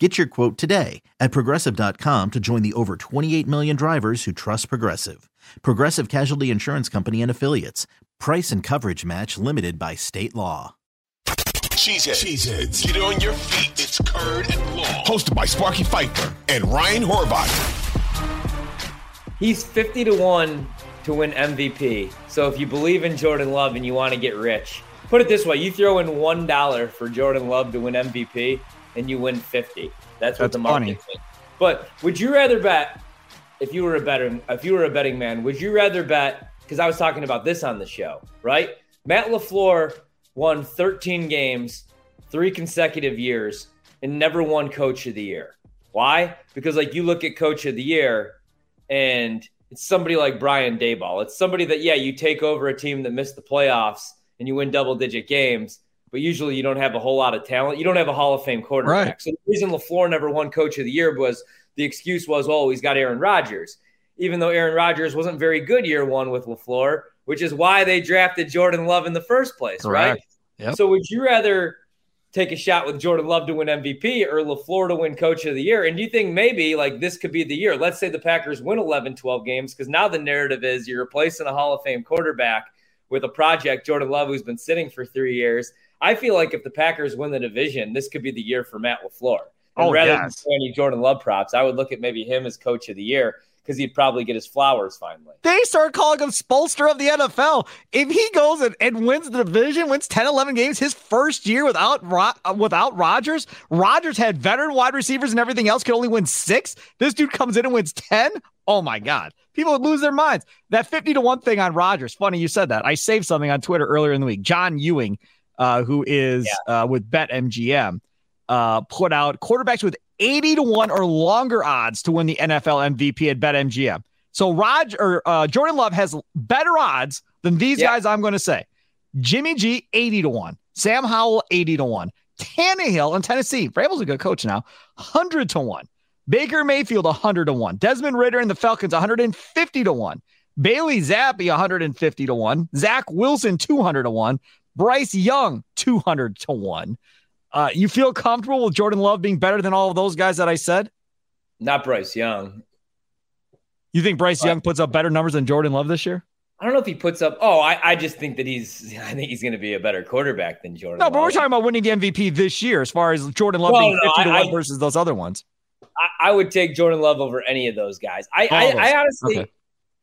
Get your quote today at progressive.com to join the over 28 million drivers who trust Progressive. Progressive Casualty Insurance Company and Affiliates. Price and coverage match limited by state law. Cheeseheads. Cheeseheads. Get on your feet. It's Curd and Long. Hosted by Sparky Fifer and Ryan Horvat. He's 50 to 1 to win MVP. So if you believe in Jordan Love and you want to get rich, put it this way you throw in $1 for Jordan Love to win MVP and you win 50. That's what That's the market. But would you rather bet if you were a betting if you were a betting man, would you rather bet because I was talking about this on the show, right? Matt LaFleur won 13 games, three consecutive years, and never won coach of the year. Why? Because like you look at coach of the year and it's somebody like Brian Daboll. It's somebody that, yeah, you take over a team that missed the playoffs and you win double digit games, but usually you don't have a whole lot of talent. You don't have a Hall of Fame quarterback. Right. So the reason LaFleur never won coach of the year was the excuse was, oh, he's got Aaron Rodgers. Even though Aaron Rodgers wasn't very good year one with LaFleur, which is why they drafted Jordan Love in the first place, right? Yep. So would you rather take a shot with Jordan Love to win MVP or LaFleur to win coach of the year? And do you think maybe like this could be the year? Let's say the Packers win 11, 12 games because now the narrative is you're replacing a Hall of Fame quarterback with a project, Jordan Love, who's been sitting for three years. I feel like if the Packers win the division, this could be the year for Matt LaFleur. And Oh, rather yes. than any Jordan Love props, I would look at maybe him as coach of the year because he'd probably get his flowers finally. They start calling him Spoelstra of the NFL. If he goes and, and wins the division, wins 10, 11 games, his first year without Ro- uh, without Rodgers, Rodgers had veteran wide receivers and everything else, could only win six. This dude comes in and wins 10. Oh my God. People would lose their minds. That 50 to 1 thing on Rodgers, funny you said that. I saved something on Twitter earlier in the week. John Ewing, uh, who is uh, with BetMGM, uh, put out quarterbacks with 80 to 1 or longer odds to win the NFL MVP at BetMGM. So Rod or uh, Jordan Love has better odds than these Yeah. guys. I'm going to say Jimmy G 80 to one, Sam Howell 80 to one, Tannehill in Tennessee. Vrabel's a good coach now, 100 to one. Baker Mayfield 100 to one. Desmond Ridder and the Falcons 150 to one. Bailey Zappe 150 to one. Zach Wilson 200 to one. Bryce Young 200 to one. Uh, you feel comfortable with Jordan Love being better than all of those guys that I said? Not Bryce Young. You think Bryce Young puts up better numbers than Jordan Love this year? I don't know if he puts up. Oh, I, I just think that he's. I think he's going to be a better quarterback than Jordan. No, but we're talking about winning the MVP this year as far as Jordan Love Well, being no, 50 to I- 1 versus those other ones. I, I would take Jordan Love over any of those guys. I, I. I honestly, Okay.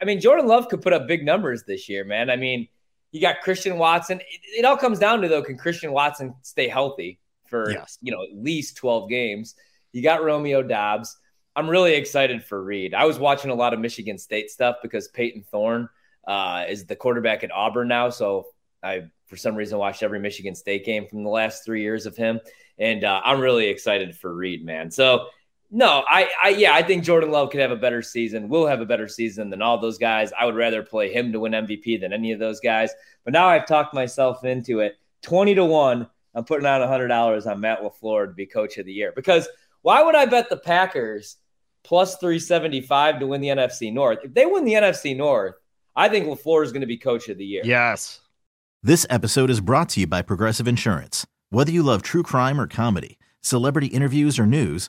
I mean, Jordan Love could put up big numbers this year, man. I mean, you got Christian Watson. It, it all comes down to though, can Christian Watson stay healthy for Yes. you know at least twelve games? You got Romeo Doubs. I'm really excited for Reed. I was watching a lot of Michigan State stuff because Payton Thorne uh, is the quarterback at Auburn now. So I, for some reason, watched every Michigan State game from the last three years of him, and uh, I'm really excited for Reed, man. So no, I, I, yeah, I think Jordan Love could have a better season. Will have a better season than all those guys. I would rather play him to win MVP than any of those guys. But now I've talked myself into it. Twenty to one. I'm putting out hundred dollars on Matt Lafleur to be Coach of the Year because why would I bet the Packers plus three seventy five to win the NFC North? If they win the NFC North, I think Lafleur is going to be Coach of the Year. Yes. This episode is brought to you by Progressive Insurance. Whether you love true crime or comedy, celebrity interviews or news,